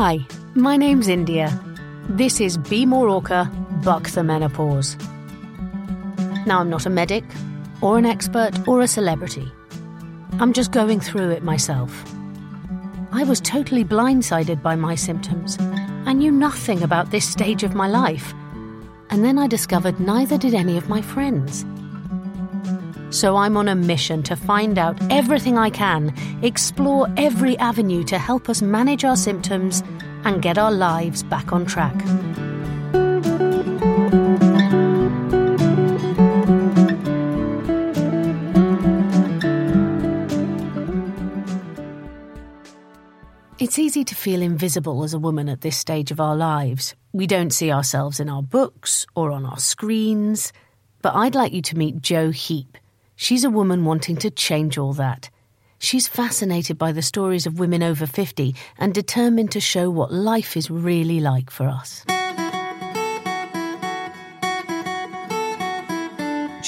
Hi, my name's India. This is Be More Orca, Buck the Menopause. Now, I'm not a medic, or an expert, or a celebrity. I'm just going through it myself. I was totally blindsided by my symptoms. I knew nothing about this stage of my life. And then I discovered neither did any of my friends. So I'm on a mission to find out everything I can, explore every avenue to help us manage our symptoms and get our lives back on track. It's easy to feel invisible as a woman at this stage of our lives. We don't see ourselves in our books or on our screens. But I'd like you to meet Jo Heap. She's a woman wanting to change all that. She's fascinated by the stories of women over 50 and determined to show what life is really like for us.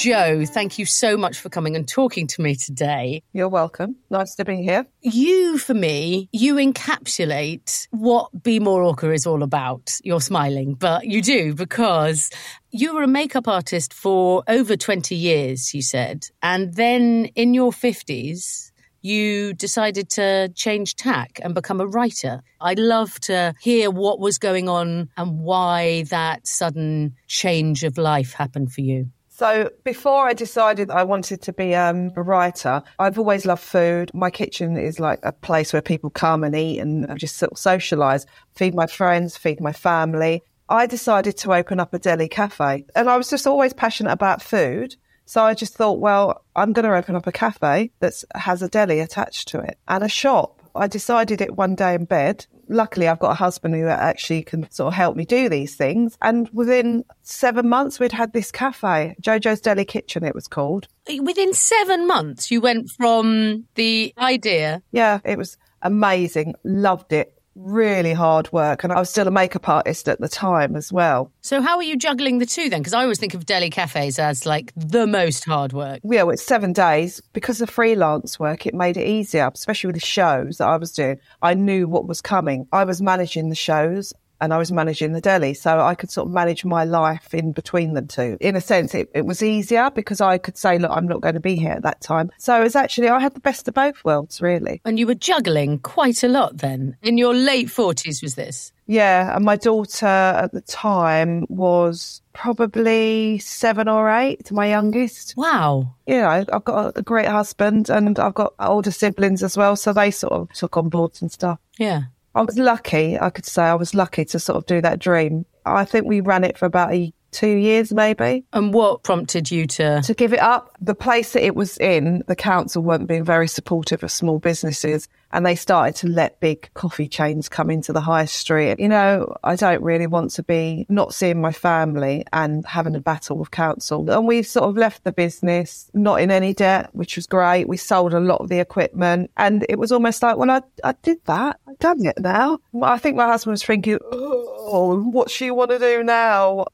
Jo, thank you so much for coming and talking to me today. You're welcome. Nice to be here. You, for me, you encapsulate what Be More Orca is all about. You're smiling, but you do because you were a makeup artist for over 20 years, you said. And then in your 50s, you decided to change tack and become a writer. I'd love to hear what was going on and why that sudden change of life happened for you. So before I decided I wanted to be um, a writer, I've always loved food. My kitchen is like a place where people come and eat and just sort of socialise, feed my friends, feed my family. I decided to open up a deli cafe and I was just always passionate about food. So I just thought, well, I'm going to open up a cafe that has a deli attached to it and a shop. I decided it one day in bed luckily I've got a husband who actually can sort of help me do these things. And within seven months, we'd had this cafe, Jojo's Deli Kitchen, it was called. Within seven months, you went from the idea. Yeah, it was amazing. Loved it really hard work. And I was still a makeup artist at the time as well. So, how are you juggling the two then? Because I always think of deli cafes as like the most hard work. Yeah, well, it's seven days. Because of freelance work, it made it easier, especially with the shows that I was doing. I knew what was coming. I was managing the shows and I was managing the deli. So I could sort of manage my life in between the two. In a sense, it, it was easier because I could say, look, I'm not going to be here at that time. So it was actually, I had the best of both worlds, really. And you were juggling quite a lot then. In your late 40s, was this? Yeah. And my daughter at the time was probably seven or eight, my youngest. Wow. Yeah, I've got a great husband and I've got older siblings as well. So they sort of took on board and stuff. Yeah. I was lucky, I could say I was lucky to sort of do that dream. I think we ran it for about a two years maybe. And what prompted you to? To give it up. The place that it was in, the council weren't being very supportive of small businesses and they started to let big coffee chains come into the high street. You know, I don't really want to be not seeing my family and having a battle with council. And we sort of left the business not in any debt, which was great. We sold a lot of the equipment and it was almost like, well, I, I did that. I've done it now. I think my husband was thinking, oh, what she want to do now?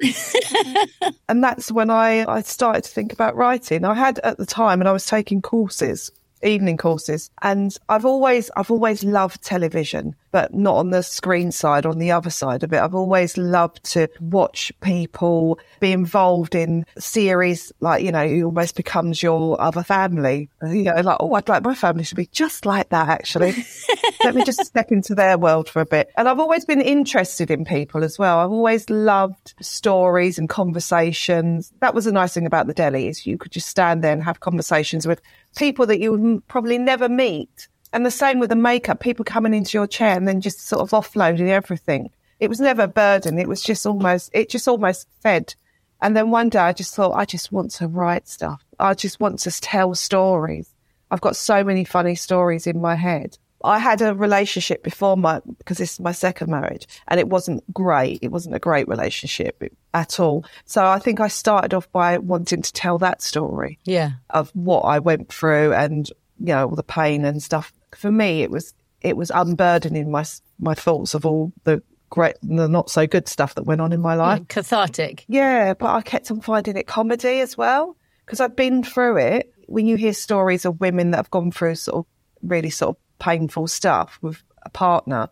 and that's when I, I started to think about writing. I had at the time and I was taking courses evening courses. And I've always I've always loved television but not on the screen side on the other side of it. I've always loved to watch people be involved in series like you know it almost becomes your other family. You know like oh I'd like my family to be just like that actually. Let me just step into their world for a bit. And I've always been interested in people as well. I've always loved stories and conversations. That was a nice thing about the deli is you could just stand there and have conversations with people that you would probably never meet. And the same with the makeup, people coming into your chair and then just sort of offloading everything. It was never a burden. It was just almost, it just almost fed. And then one day I just thought, I just want to write stuff. I just want to tell stories. I've got so many funny stories in my head. I had a relationship before my, because this is my second marriage and it wasn't great. It wasn't a great relationship at all. So I think I started off by wanting to tell that story. Yeah. Of what I went through and, you know, all the pain and stuff. For me, it was, it was unburdening my, my thoughts of all the great, the not so good stuff that went on in my life. Mm, cathartic. Yeah. But I kept on finding it comedy as well because I've been through it. When you hear stories of women that have gone through sort of really sort of painful stuff with a partner,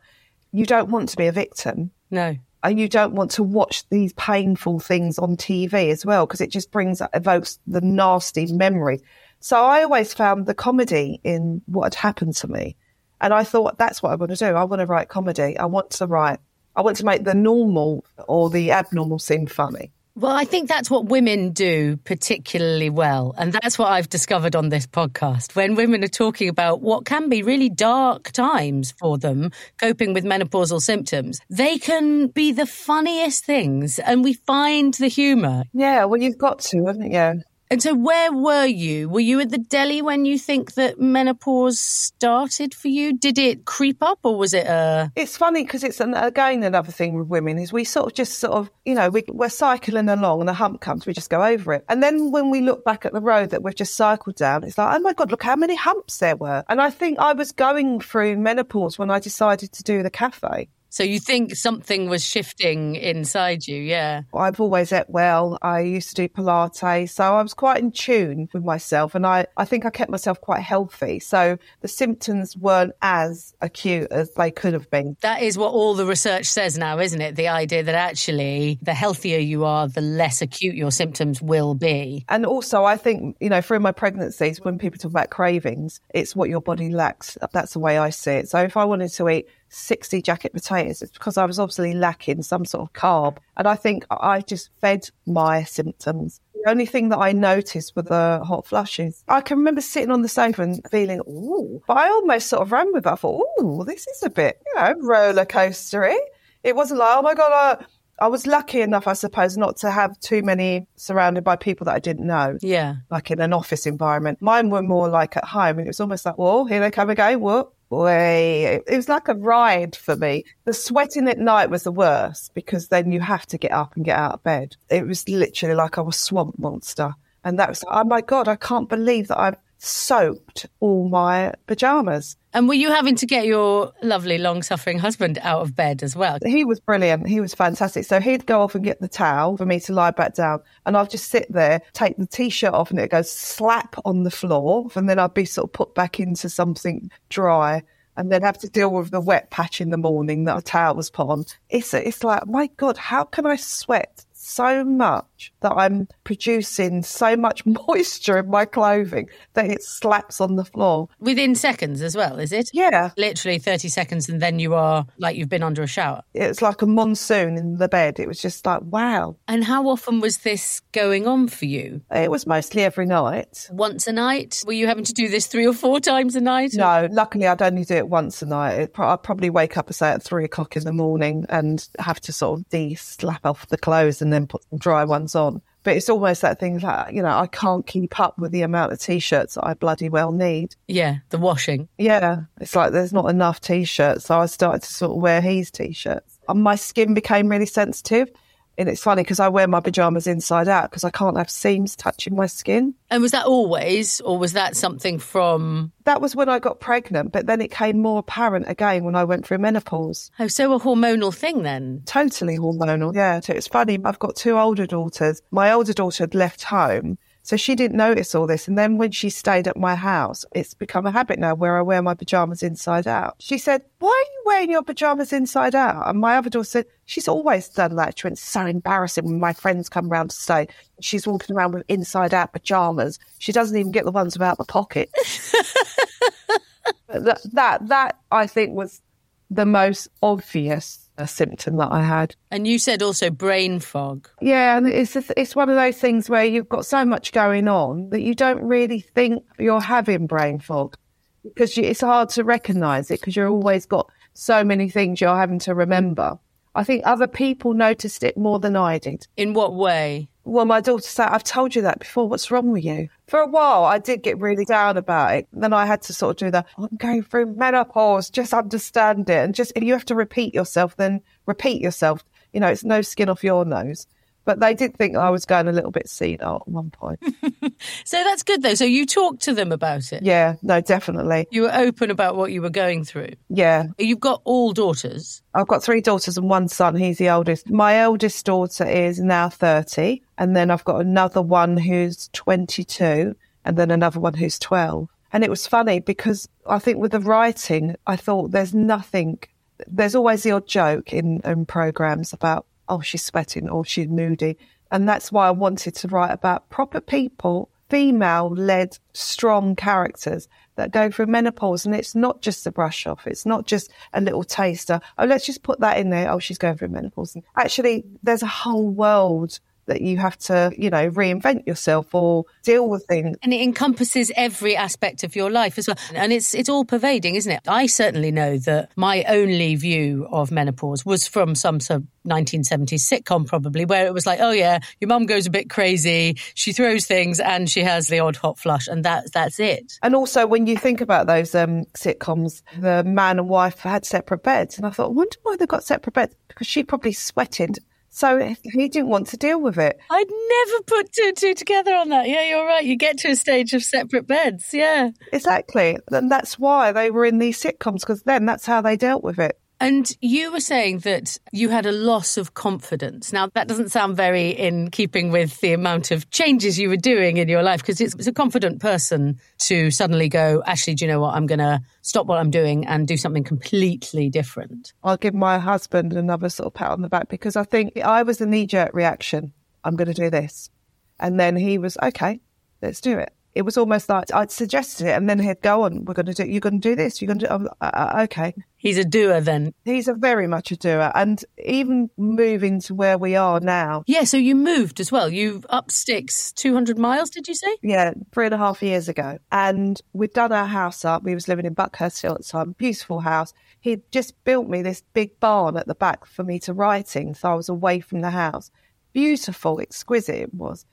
you don't want to be a victim No. and you don't want to watch these painful things on TV as well because it just brings evokes the nasty memories. So I always found the comedy in what had happened to me, and I thought that's what I want to do. I want to write comedy. I want to write. I want to make the normal or the abnormal seem funny. Well, I think that's what women do particularly well. And that's what I've discovered on this podcast. When women are talking about what can be really dark times for them, coping with menopausal symptoms, they can be the funniest things and we find the humour. Yeah, well, you've got to, haven't you? And so, where were you? Were you at the deli when you think that menopause started for you? Did it creep up or was it a. It's funny because it's an, again another thing with women is we sort of just sort of you know we, we're cycling along and the hump comes we just go over it and then when we look back at the road that we've just cycled down it's like oh my god look how many humps there were and I think I was going through menopause when I decided to do the cafe. So, you think something was shifting inside you? Yeah. I've always ate well. I used to do Pilates. So I was quite in tune with myself. And I, I think I kept myself quite healthy. So the symptoms weren't as acute as they could have been. That is what all the research says now, isn't it? The idea that actually the healthier you are, the less acute your symptoms will be. And also, I think, you know, through my pregnancies, when people talk about cravings, it's what your body lacks. That's the way I see it. So if I wanted to eat 60 jacket potatoes, it's because I was obviously lacking some sort of carb. And I think I just fed my symptoms. The only thing that I noticed were the hot flushes. I can remember sitting on the sofa and feeling, ooh, but I almost sort of ran with it. I thought, ooh, this is a bit, you know, roller coastery. It wasn't like, oh my God, I, I was lucky enough, I suppose, not to have too many surrounded by people that I didn't know, Yeah. like in an office environment. Mine were more like at home, and it was almost like, whoa, here they come again, whoop. Boy, it was like a ride for me. The sweating at night was the worst because then you have to get up and get out of bed. It was literally like I was swamp monster. And that was, oh my God, I can't believe that I've soaked all my pajamas. And were you having to get your lovely long suffering husband out of bed as well? He was brilliant. He was fantastic. So he'd go off and get the towel for me to lie back down. And I'd just sit there, take the t shirt off, and it goes slap on the floor. And then I'd be sort of put back into something dry and then have to deal with the wet patch in the morning that a towel was put on. It's, it's like, my God, how can I sweat so much that I'm producing so much moisture in my clothing that it slaps on the floor? Within seconds as well, is it? Yeah. Literally 30 seconds, and then you are like you've been under a shower. It's like a monsoon in the bed. It was just like, wow. And how often was this going on for you? It was mostly every night. Once a night? Were you having to do this three or four times a night? No, luckily I'd only do it once a night. I'd probably wake up, say, at three o'clock in the morning and have to sort of de-slap off the clothes and then put some dry ones on. But it's almost that thing like, you know, I can't keep up with the amount of t-shirts I bloody well need. Yeah, the washing. Yeah, it's like there's not enough t-shirts. So I started to sort of wear his t-shirts. And my skin became really sensitive. And it's funny because I wear my pajamas inside out because I can't have seams touching my skin. And was that always, or was that something from. That was when I got pregnant, but then it came more apparent again when I went through menopause. Oh, so a hormonal thing then? Totally hormonal. Yeah, so it's funny. I've got two older daughters. My older daughter had left home. So she didn't notice all this. And then when she stayed at my house, it's become a habit now where I wear my pajamas inside out. She said, Why are you wearing your pajamas inside out? And my other daughter said, She's always done that. She went, It's so embarrassing when my friends come round to stay. She's walking around with inside out pajamas. She doesn't even get the ones without the pocket. that, that, that, I think, was the most obvious uh, symptom that I had. And you said also brain fog. Yeah, and it's just, it's one of those things where you've got so much going on that you don't really think you're having brain fog because you, it's hard to recognise it because you've always got so many things you're having to remember. I think other people noticed it more than I did. In what way? Well, my daughter said, I've told you that before. What's wrong with you? For a while, I did get really down about it. Then I had to sort of do the, I'm going through menopause, just understand it. And just, if you have to repeat yourself, then repeat yourself. You know, it's no skin off your nose. But they did think I was going a little bit senile at one point. So that's good though. So you talked to them about it. yeah, no, definitely. You were open about what you were going through. Yeah. You've got all daughters. I've got three daughters and one son. He's the oldest. My eldest daughter is now 30. And then I've got another one who's 22 and then another one who's 12. And it was funny because I think with the writing, I thought there's nothing there's always the odd joke in, in programs about, oh, she's sweating or she's moody. And that's why I wanted to write about proper people, female led, strong characters that go through menopause. And it's not just a brush off. It's not just a little taster. Oh, let's just put that in there. Oh, she's going through menopause. Actually, there's a whole world that you have to, you know, reinvent yourself or deal with things. And it encompasses every aspect of your life as well. And it's it's all pervading, isn't it? I certainly know that my only view of menopause was from some sort of 1970s sitcom probably where it was like, oh yeah, your mum goes a bit crazy, she throws things and she has the odd hot flush and that that's it. And also when you think about those um, sitcoms, the man and wife had separate beds and I thought, I wonder why they got separate beds because she probably sweated so he didn't want to deal with it. I'd never put two and two together on that. Yeah, you're right. You get to a stage of separate beds. Yeah. Exactly. And that's why they were in these sitcoms because then that's how they dealt with it. And you were saying that you had a loss of confidence. Now, that doesn't sound very in keeping with the amount of changes you were doing in your life because it's, it's, a confident person to suddenly go, actually, do you know what? I'm going to stop what I'm doing and do something completely different. I'll give my husband another sort of pat on the back because I think I was a knee jerk reaction. I'm going to do this. And then he was, okay, let's do it it was almost like I'd suggested it, and then he'd go on. We're going to do. You're going to do this. You're going to. Do, uh, uh, okay. He's a doer then. He's a very much a doer, and even moving to where we are now. Yeah. So you moved as well. You up sticks, two hundred miles. Did you say? Yeah, three and a half years ago, and we'd done our house up. We was living in Buckhurst Hill at the time. Beautiful house. He'd just built me this big barn at the back for me to write in, so I was away from the house. Beautiful, exquisite it was.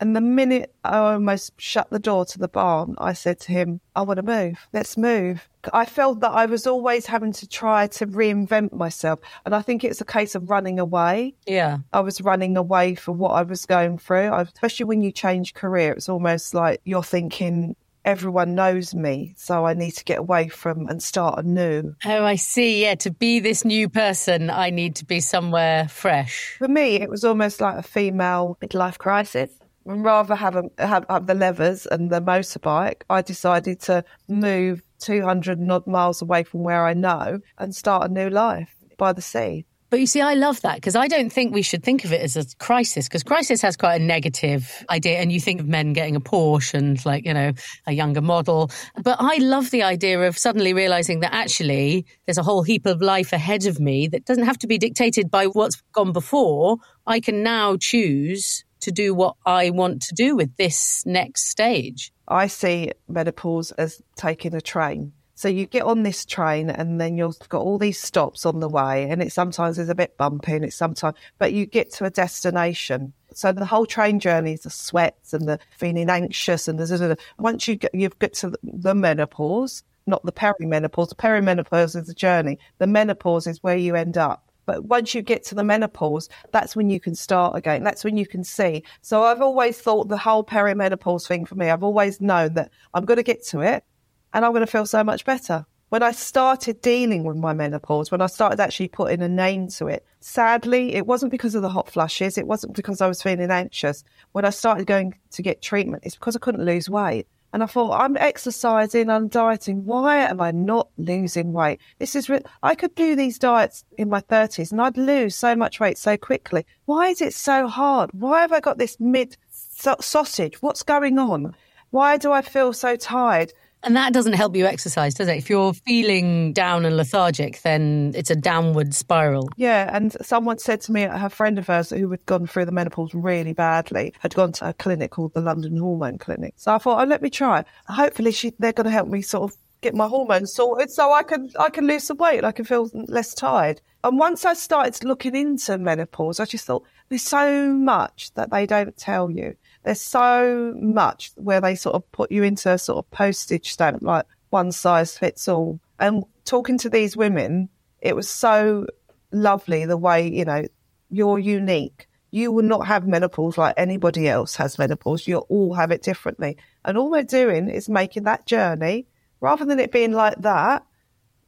And the minute I almost shut the door to the barn, I said to him, I want to move. Let's move. I felt that I was always having to try to reinvent myself. And I think it's a case of running away. Yeah. I was running away from what I was going through. especially when you change career, it's almost like you're thinking, everyone knows me, so I need to get away from and start anew. Oh, I see. Yeah, to be this new person, I need to be somewhere fresh. For me, it was almost like a female midlife crisis rather have, a, have, have the levers and the motorbike, I decided to move 200 odd miles away from where I know and start a new life by the sea. But you see, I love that because I don't think we should think of it as a crisis because crisis has quite a negative idea. And you think of men getting a Porsche and like, you know, a younger model. But I love the idea of suddenly realizing that actually there's a whole heap of life ahead of me that doesn't have to be dictated by what's gone before. I can now choose to do what I want to do with this next stage. I see menopause as taking a train. So you get on this train and then you've got all these stops on the way and it sometimes is a bit bumpy and it's sometimes, but you get to a destination. So the whole train journey is the sweats and the feeling anxious and the, once you get, you've got to the menopause, not the perimenopause. The perimenopause is the journey. The menopause is where you end up. But once you get to the menopause, that's when you can start again. That's when you can see. So I've always thought the whole perimenopause thing for me, I've always known that I'm going to get to it and I'm going to feel so much better. When I started dealing with my menopause, when I started actually putting a name to it, sadly, it wasn't because of the hot flushes. It wasn't because I was feeling anxious. When I started going to get treatment, it's because I couldn't lose weight. And I thought, I'm exercising, I'm dieting. Why am I not losing weight? This is, re- I could do these diets in my 30s and I'd lose so much weight so quickly. Why is it so hard? Why have I got this mid sausage? What's going on? Why do I feel so tired? And that doesn't help you exercise, does it? If you're feeling down and lethargic, then it's a downward spiral. Yeah. And someone said to me, a friend of hers who had gone through the menopause really badly, had gone to a clinic called the London Hormone Clinic. So I thought, oh, let me try. Hopefully she, they're going to help me sort of get my hormones sorted so I can, I can lose some weight I can feel less tired. And once I started looking into menopause, I just thought there's so much that they don't tell you. There's so much where they sort of put you into a sort of postage stamp, like one size fits all. And talking to these women, it was so lovely the way, you know, you're unique. You will not have menopause like anybody else has menopause. You'll all have it differently. And all we're doing is making that journey rather than it being like that.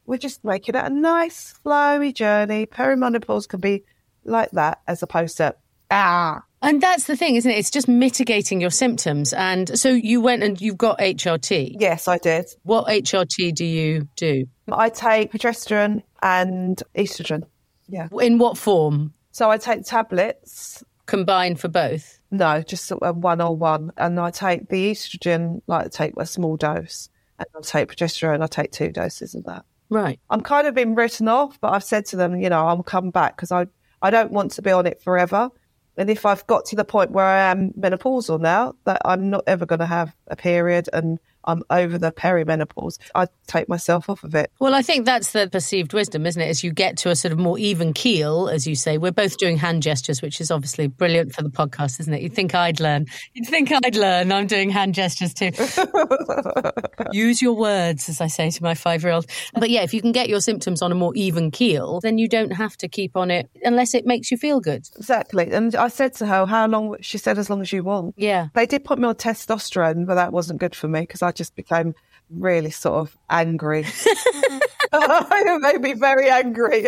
We're just making it a nice, flowy journey. Perimenopause can be like that as opposed to, ah, and that's the thing, isn't it? It's just mitigating your symptoms. And so you went and you've got HRT. Yes, I did. What HRT do you do? I take progesterone and estrogen. Yeah. In what form? So I take tablets. Combined for both? No, just one on one. And I take the estrogen, like I take a small dose, and I take progesterone. I take two doses of that. Right. I'm kind of been written off, but I've said to them, you know, I'll come back because I I don't want to be on it forever. And if I've got to the point where I am menopausal now, that I'm not ever going to have a period and I'm over the perimenopause, I take myself off of it. Well, I think that's the perceived wisdom, isn't it? As you get to a sort of more even keel, as you say, we're both doing hand gestures, which is obviously brilliant for the podcast, isn't it? You'd think I'd learn. You'd think I'd learn. I'm doing hand gestures too. Use your words, as I say to my five year old. But yeah, if you can get your symptoms on a more even keel, then you don't have to keep on it unless it makes you feel good. Exactly. And I said to her, how long? She said, as long as you want. Yeah. They did put me on testosterone, but that wasn't good for me because I just became really sort of angry. it made me very angry.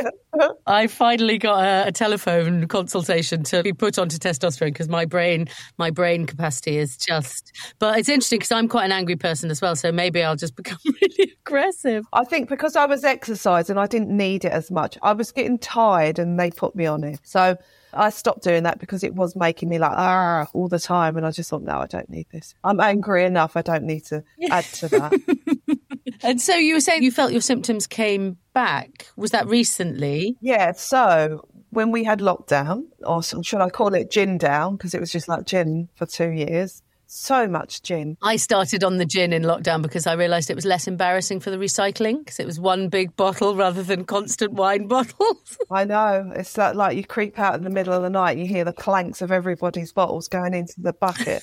I finally got a, a, telephone consultation to be put onto testosterone because my brain, my brain capacity is just. But it's interesting because I'm quite an angry person as well, so maybe I'll just become really aggressive. I think because I was exercising, I didn't need it as much. I was getting tired, and they put me on it. So I stopped doing that because it was making me like ah all the time, and I just thought, no, I don't need this. I'm angry enough. I don't need to add to that. and so you were saying you felt your symptoms came back. Was that recently? Yeah. So when we had lockdown, or should I call it gin down, because it was just like gin for two years so much gin. I started on the gin in lockdown because I realised it was less embarrassing for the recycling because it was one big bottle rather than constant wine bottles. I know. It's like, like you creep out in the middle of the night, you hear the clanks of everybody's bottles going into the bucket.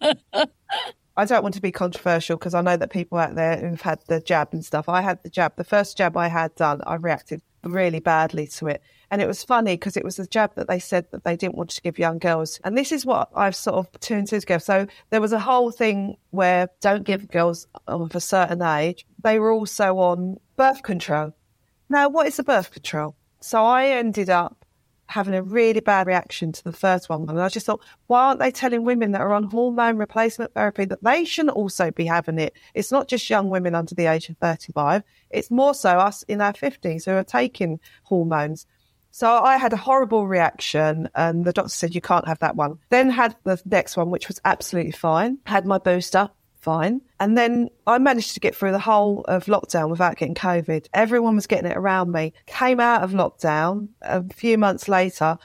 I don't want to be controversial because I know that people out there who've had the jab and stuff. I had the jab. The first jab I had done, I reacted really badly to it. And it was funny because it was a jab that they said that they didn't want to give young girls. And this is what I've sort of tuned to together. So there was a whole thing where don't give girls of a certain age. They were also on birth control. Now, what is the birth control? So I ended up having a really bad reaction to the first one. And I just thought, why aren't they telling women that are on hormone replacement therapy that they shouldn't also be having it? It's not just young women under the age of 35. It's more so us in our 50s who are taking hormones. So I had a horrible reaction and the doctor said, you can't have that one. Then had the next one, which was absolutely fine. Had my booster, fine. And then I managed to get through the whole of lockdown without getting COVID. Everyone was getting it around me. Came out of lockdown a few months later,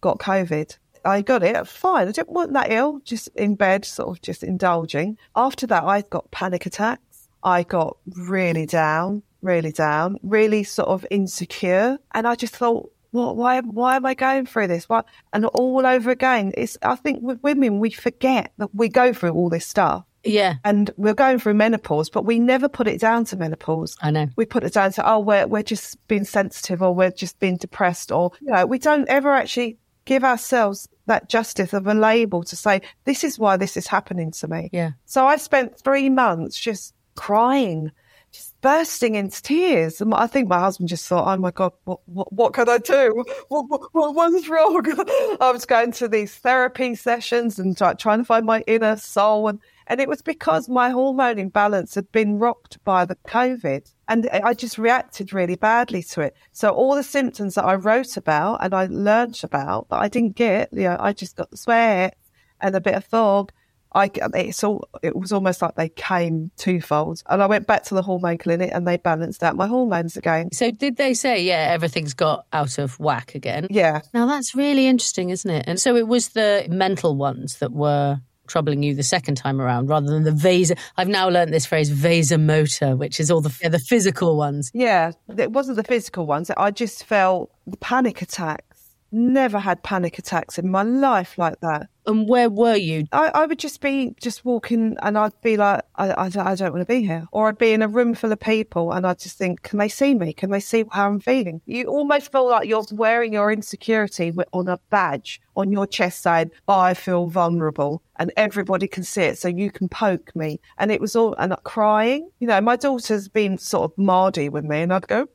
got COVID. I got it fine. I didn't want that ill, just in bed, sort of just indulging. After that, I got panic attacks. I got really down, really down, really sort of insecure. And I just thought, what, why, why am I going through this? Why? And all over again, it's, I think with women, we forget that we go through all this stuff. Yeah. And we're going through menopause, but we never put it down to menopause. I know. We put it down to, oh, we're, we're just being sensitive or we're just being depressed or, you know, we don't ever actually give ourselves that justice of a label to say, this is why this is happening to me. Yeah. So I spent three months just crying just bursting into tears. And I think my husband just thought, oh my God, what, what, what can I do? What, what, what was wrong? I was going to these therapy sessions and try, trying to find my inner soul. And, and it was because my hormone imbalance had been rocked by the COVID. And I just reacted really badly to it. So all the symptoms that I wrote about and I learned about that I didn't get, you know, I just got the sweat and a bit of fog I, um, it's all, it was almost like they came twofold. And I went back to the hormone clinic and they balanced out my hormones again. So did they say, yeah, everything's got out of whack again? Yeah. Now that's really interesting, isn't it? And so it was the mental ones that were troubling you the second time around rather than the vaso. I've now learned this phrase vasomotor, which is all the, the physical ones. Yeah, it wasn't the physical ones. I just felt the panic attacks. Never had panic attacks in my life like that. And where were you? I, I would just be just walking and I'd be like, I, I, I, don't want to be here. Or I'd be in a room full of people and I'd just think, can they see me? Can they see how I'm feeling? You almost feel like you're wearing your insecurity on a badge on your chest saying, I feel vulnerable and everybody can see it. So you can poke me. And it was all, and crying. You know, my daughter's been sort of mardy with me and I'd go,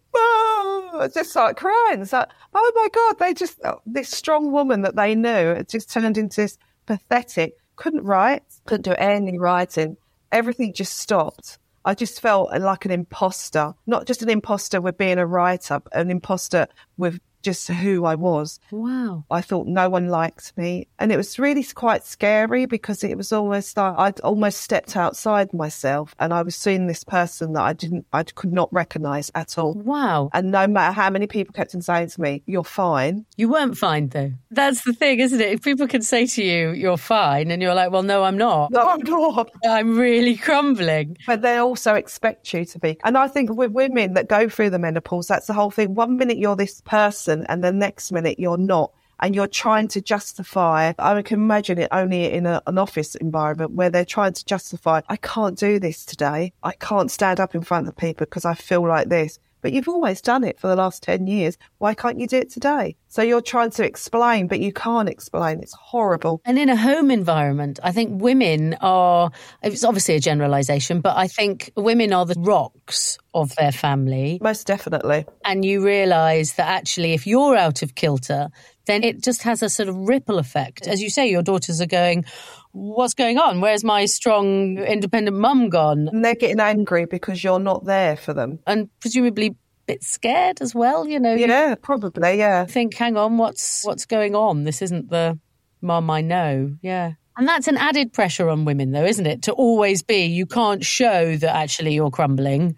I just start crying. It's like, oh my God, they just, oh, this strong woman that they knew, just turned into this pathetic, couldn't write, couldn't do any writing. Everything just stopped. I just felt like an imposter, not just an imposter with being a writer, but an imposter with just who I was. Wow. I thought no one liked me. And it was really quite scary because it was almost like I'd almost stepped outside myself and I was seeing this person that I didn't, I could not recognize at all. Wow. And no matter how many people kept on saying to me, you're fine. You weren't fine though. That's the thing, isn't it? If people can say to you, you're fine, and you're like, well, no, I'm not. No, I'm not. I'm really crumbling. But they also expect you to be. And I think with women that go through the menopause, that's the whole thing. One minute you're this person and the next minute you're not. And you're trying to justify, I can imagine it only in a, an office environment where they're trying to justify, I can't do this today. I can't stand up in front of people because I feel like this. But you've always done it for the last 10 years. Why can't you do it today? So you're trying to explain, but you can't explain. It's horrible. And in a home environment, I think women are, it's obviously a generalization, but I think women are the rocks of their family. Most definitely. And you realize that actually, if you're out of kilter, then it just has a sort of ripple effect. As you say, your daughters are going, What's going on? Where's my strong, independent mum gone? And they're getting angry because you're not there for them. And presumably a bit scared as well, you know. Yeah, probably, yeah. Think, hang on, what's what's going on? This isn't the mum I know. Yeah. And that's an added pressure on women, though, isn't it? To always be, you can't show that actually you're crumbling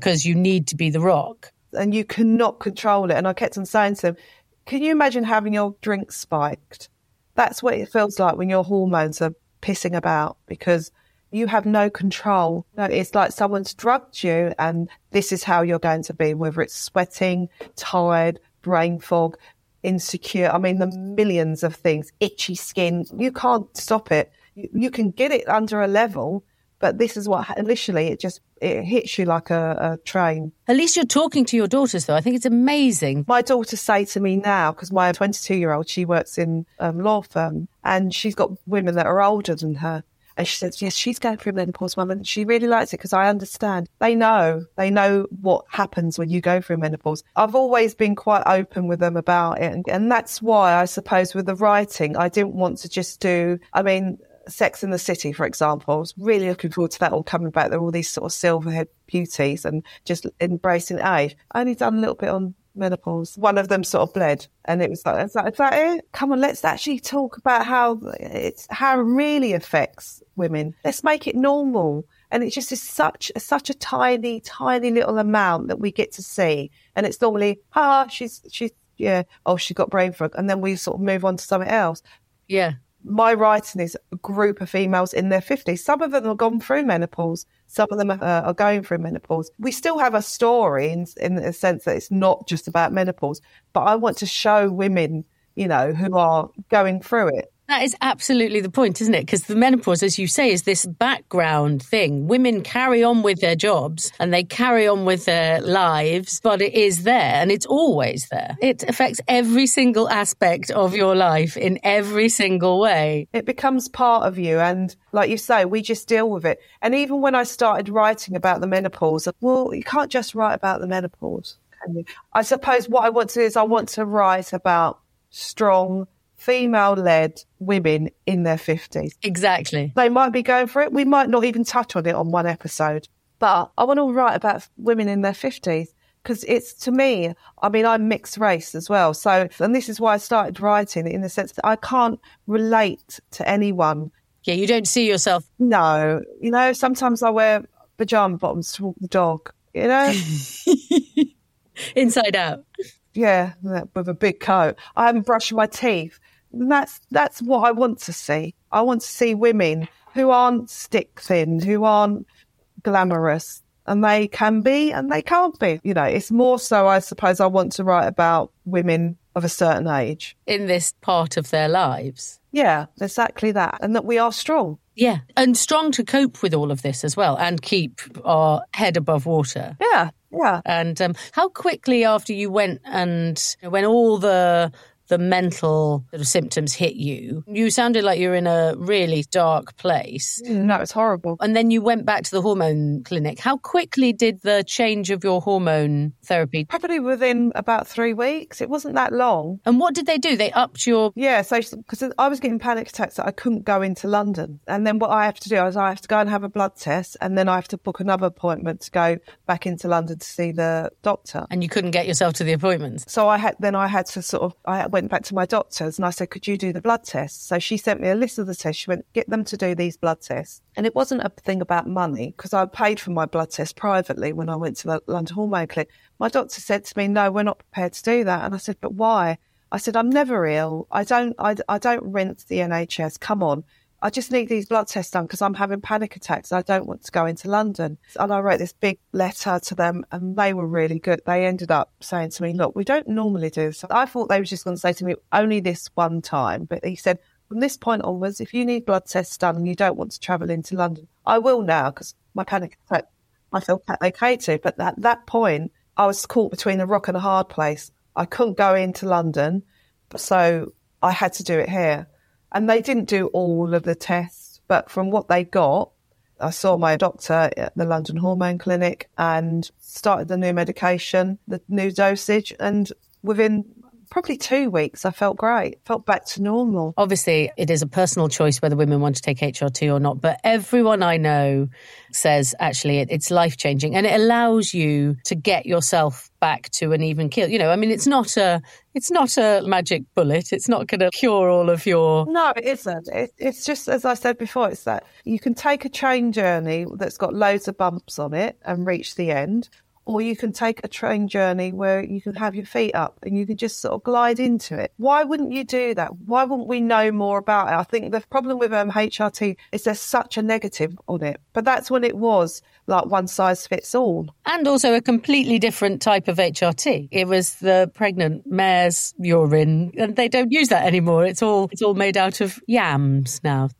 because you need to be the rock. And you cannot control it. And I kept on saying to him, can you imagine having your drink spiked? That's what it feels like when your hormones are pissing about because you have no control. It's like someone's drugged you and this is how you're going to be, whether it's sweating, tired, brain fog, insecure. I mean, the millions of things, itchy skin. You can't stop it. You can get it under a level, but this is what initially it just it hits you like a, a, train. At least you're talking to your daughters, though. I think it's amazing. My daughters say to me now because my 22 year old she works in a um, law firm and she's got women that are older than her. And she says, yes, she's going through menopause, mum, and she really likes it because I understand. They know, they know what happens when you go through menopause. I've always been quite open with them about it. And, and that's why I suppose with the writing, I didn't want to just do, I mean, Sex in the City, for example. I was really looking forward to that all coming back. There were all these sort of silverhead beauties and just embracing age. I only done a little bit on menopause. One of them sort of bled, and it was like, is that, is that it? Come on, let's actually talk about how it's how it really affects women. Let's make it normal. And it just is such such a tiny, tiny little amount that we get to see. And it's normally, ah, she's she's yeah, oh, she got brain fog, and then we sort of move on to something else. Yeah my writing is a group of females in their 50s. Some of them have gone through menopause. Some of them are, uh, are going through menopause. We still have a story in, in the sense that it's not just about menopause, but I want to show women, you know, who are going through it. That is absolutely the point, isn't it? Because the menopause, as you say, is this background thing. Women carry on with their jobs and they carry on with their lives, but it is there and it's always there. It affects every single aspect of your life in every single way. It becomes part of you. And like you say, we just deal with it. And even when I started writing about the menopause, well, you can't just write about the menopause. I suppose what I want to do is I want to write about strong, female led women in their 50s. Exactly. They might be going for it. We might not even touch on it on one episode. But I want to write about women in their 50s because it's to me, I mean, I'm mixed race as well. So, and this is why I started writing in the sense that I can't relate to anyone. Yeah, you don't see yourself. No, you know, sometimes I wear pajama bottoms to walk the dog, you know? Inside out. Yeah, with a big coat. I haven't brushed my teeth that's that's what I want to see. I want to see women who aren't stick thin, who aren't glamorous, and they can be and they can't be. You know, it's more so, I suppose, I want to write about women of a certain age in this part of their lives. Yeah, exactly that, and that we are strong. Yeah, and strong to cope with all of this as well and keep our head above water. Yeah, yeah. And um, how quickly after you went and when all the the mental sort of symptoms hit you, you sounded like you were in a really dark place. Mm, no, it's horrible. And then you went back to the hormone clinic. How quickly did the change of your hormone therapy? Probably within about three weeks. It wasn't that long. And what did they do? They upped your. Yeah, so because I was getting panic attacks that I couldn't go into London. And then what I have to do is I have to go and have a blood test and then I have to book another appointment to go back into London to see the doctor. And you couldn't get yourself to the appointments. So I had then I had to sort of I went back to my doctors and I said, Could you do the blood tests? So she sent me a list of the tests. She went, Get them to do these blood tests. And it wasn't a thing about money because I paid for my blood test privately when I went to the London Hormone Clinic. My doctor said to me, No, we're not prepared to do that. And I said, But why? I said, I'm never ill. I don't I, I don't rent the NHS. Come on. I just need these blood tests done because I'm having panic attacks. I don't want to go into London. And I wrote this big letter to them and they were really good. They ended up saying to me, look, we don't normally do this. I thought they were just going to say to me, only this one time. But he said, from this point onwards, if you need blood tests done and you don't want to travel into London, I will now because my panic attack, I feel okay to. But at that point, I was caught between a rock and a hard place. I couldn't go into London. So I had to do it here. And they didn't do all of the tests, but from what they got, I saw my doctor at the London Hormone Clinic and started the new medication, the new dosage, and within probably two weeks, I felt great, felt back to normal. Obviously, it is a personal choice whether women want to take HRT or not, but everyone I know says actually it, it's life changing and it allows you to get yourself back to an even keel. You know, I mean, it's not a it's not a magic bullet. It's not going to cure all of your. No, it isn't. It, it's just as I said before. It's that you can take a train journey that's got loads of bumps on it and reach the end, or you can take a train journey where you can have your feet up and you can just sort of glide into it. Why wouldn't you do that? Why wouldn't we know more about it? I think the problem with um, HRT is there's such a negative on it, but that's when it was like one size fits all. And also a completely different type of HRT. It was the pregnant mare's urine, and they don't use that anymore. It's all it's all made out of yams now.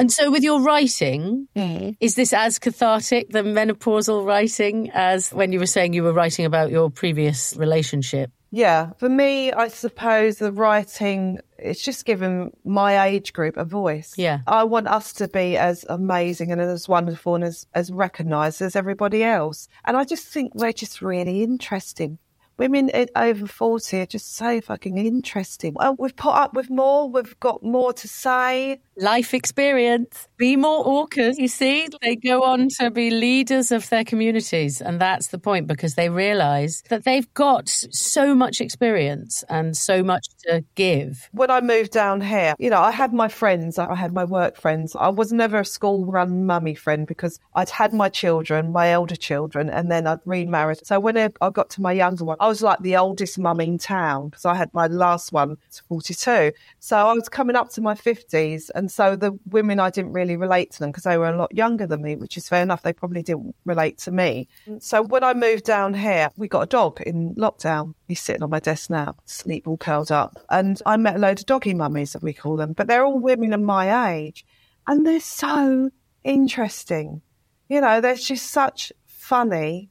And so, with your writing, mm. is this as cathartic, the menopausal writing, as when you were saying you were writing about your previous relationship? Yeah, for me, I suppose the writing it's just given my age group a voice. Yeah. I want us to be as amazing and as wonderful and as, as recognised as everybody else. And I just think we're just really interesting women over 40 are just so fucking interesting. Well, we've put up with more, we've got more to say. Life experience. Be more orcas. You see, they go on to be leaders of their communities. And that's the point because they realize that they've got so much experience and so much to give. When I moved down here, you know, I had my friends, I had my work friends. I was never a school run mummy friend because I'd had my children, my elder children, and then I'd remarried. So when I got to my younger one, I was like the oldest mum in town because I had my last one to 42. So I was coming up to my 50s. And so the women, I didn't really relate to them because they were a lot younger than me, which is fair enough. They probably didn't relate to me. Mm. So when I moved down here, we got a dog in lockdown. He's sitting on my desk now, sleep all curled up. And I met a load of doggy mummies, that we call them, but they're all women of my age. And they're so interesting. You know, they're just such funny,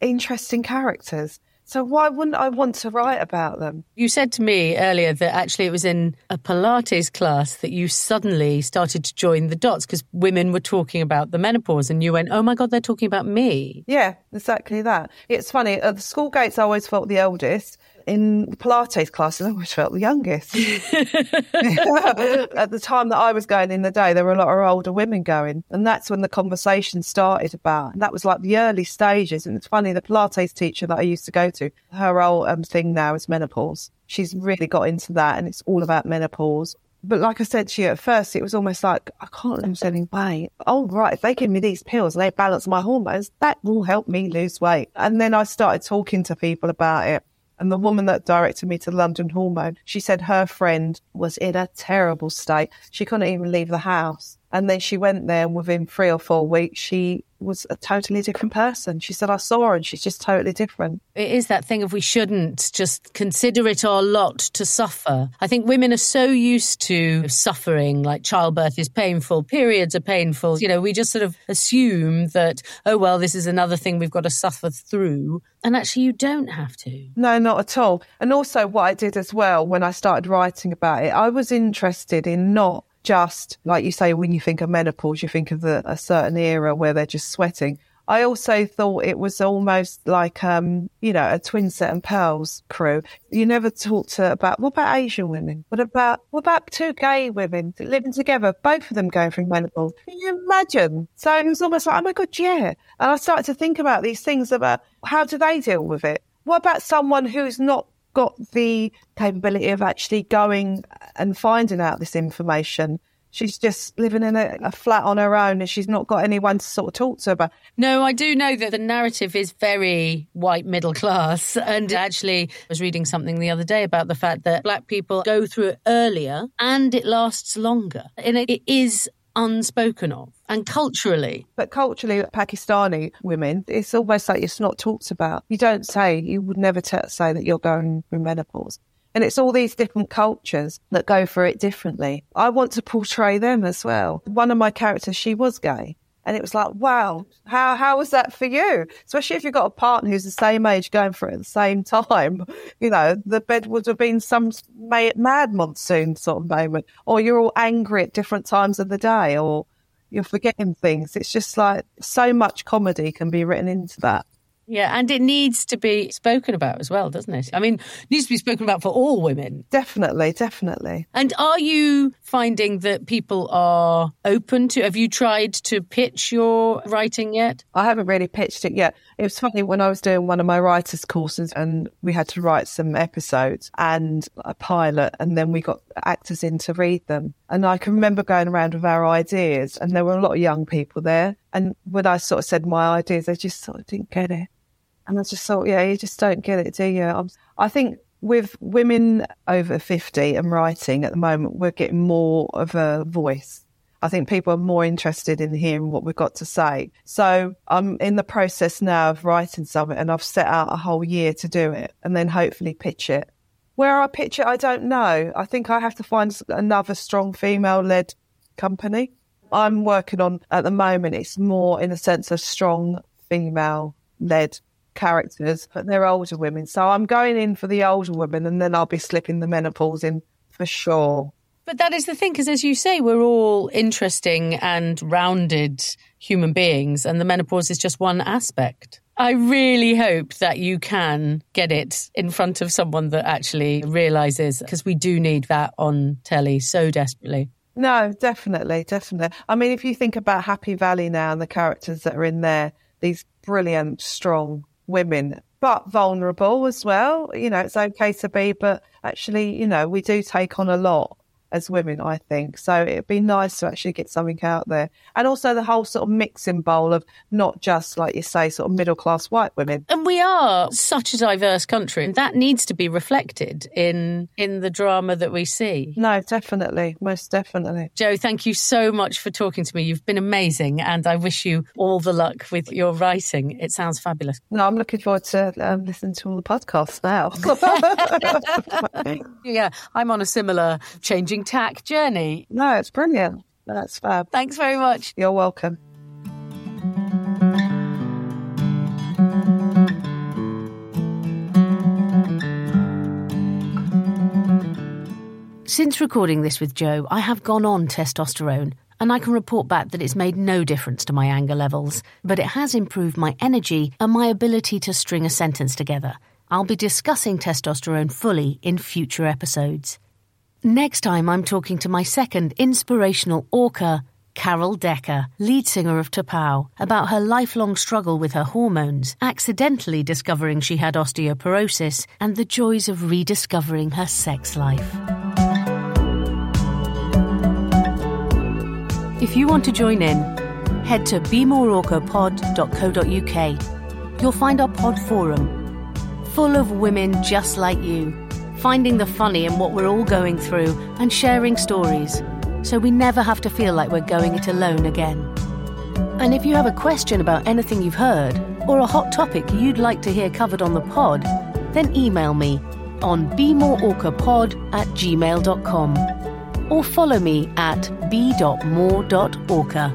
interesting characters. So why wouldn't I want to write about them? You said to me earlier that actually it was in a Pilates class that you suddenly started to join the dots because women were talking about the menopause and you went, oh my God, they're talking about me. Yeah, exactly that. It's funny. At the school gates, I always felt the eldest in Pilates classes, I always felt the youngest. At the time that I was going in the day, there were a lot of older women going. And that's when the conversation started about. And that was like the early stages. And it's funny, the Pilates teacher that I used to go to, her whole um, thing now is menopause. She's really got into that and it's all about menopause. But like I said to you at first, it was almost like, I can't lose any weight. Oh, right. If they give me these pills and they balance my hormones, that will help me lose weight. And then I started talking to people about it. And the woman that directed me to London Hormone, she said her friend was in a terrible state. She couldn't even leave the house. And then she went there and within three or four weeks, she was a totally different person. She said, I saw her and she's just totally different. It is that thing of we shouldn't just consider it our lot to suffer. I think women are so used to suffering, like childbirth is painful, periods are painful. You know, we just sort of assume that, oh, well, this is another thing we've got to suffer through. And actually, you don't have to. No, not at all. And also, what I did as well when I started writing about it, I was interested in not just like you say, when you think of menopause, you think of the, a certain era where they're just sweating. I also thought it was almost like, um, you know, a twin set and pearls crew. You never talked to, about, what about Asian women? What about, what about two gay women living together, both of them going through menopause? Can you imagine? So it was almost like, oh my God, yeah. And I started to think about these things about how do they deal with it? What about someone who's not got the capability of actually going and finding out this information. She's just living in a, a, flat on her own and she's not got anyone to sort of talk to about. No, I do know that the narrative is very white middle class. And actually, I was reading something the other day about the fact that black people go through it earlier and it lasts longer. And it is unspoken of and culturally. But culturally, Pakistani women, it's almost like it's not talked about. You don't say, you would never t- say that you're going through menopause. And it's all these different cultures that go for it differently. I want to portray them as well. One of my characters, she was gay. And it was like, wow, how how was that for you? Especially if you've got a partner who's the same age going for it at the same time. You know, the bed would have been some mad monsoon sort of moment. Or you're all angry at different times of the day or you're forgetting things. It's just like so much comedy can be written into that. Yeah, and it needs to be spoken about as well, doesn't it? I mean, it needs to be spoken about for all women. Definitely, definitely. And are you finding that people are open to have you tried to pitch your writing yet? I haven't really pitched it yet. It was funny when I was doing one of my writers courses and we had to write some episodes and a pilot and then we got actors in to read them. And I can remember going around with our ideas and there were a lot of young people there. And when I sort of said my ideas, they just sort of didn't get it. And I just thought, yeah, you just don't get it, do you? I'm, I think with women over 50 and writing at the moment, we're getting more of a voice. I think people are more interested in hearing what we've got to say. So I'm in the process now of writing something and I've set out a whole year to do it and then hopefully pitch it. Where I pitch it, I don't know. I think I have to find another strong female led company. I'm working on at the moment, it's more in a sense of strong female led characters, but they're older women. So I'm going in for the older women and then I'll be slipping the menopause in for sure. But that is the thing, because as you say, we're all interesting and rounded human beings, and the menopause is just one aspect. I really hope that you can get it in front of someone that actually realizes, because we do need that on telly so desperately. No, definitely, definitely. I mean, if you think about Happy Valley now and the characters that are in there, these brilliant, strong women, but vulnerable as well. You know, it's okay to be, but actually, you know, we do take on a lot as women, I think. So it'd be nice to actually get something out there. And also the whole sort of mixing bowl of not just, like you say, sort of middle class white women. And we are such a diverse country, and that needs to be reflected in in the drama that we see. No, definitely. Most definitely. Jo, thank you so much for talking to me. You've been amazing, and I wish you all the luck with your writing. It sounds fabulous. No, I'm looking forward to um, listening to all the podcasts now. yeah, I'm on a similar changing tack journey. No, it's brilliant. That's fab. Thanks very much. You're welcome. Since recording this with Jo, I have gone on testosterone, and I can report back that it's made no difference to my anger levels, but it has improved my energy and my ability to string a sentence together. I'll be discussing testosterone fully in future episodes. Next time, I'm talking to my second inspirational orca, Carol Decker, lead singer of T'Pau, about her lifelong struggle with her hormones, accidentally discovering she had osteoporosis, and the joys of rediscovering her sex life. If you want to join in, head to bemoreorcapod.co.uk. You'll find our pod forum, full of women just like you finding the funny in what we're all going through, and sharing stories. so we never have to feel like we're going it alone again. And if you have a question about anything you've heard, or a hot topic you'd like to hear covered on the pod, then email me on bemoreorcapod at gmail.com or follow me at be.more.orca.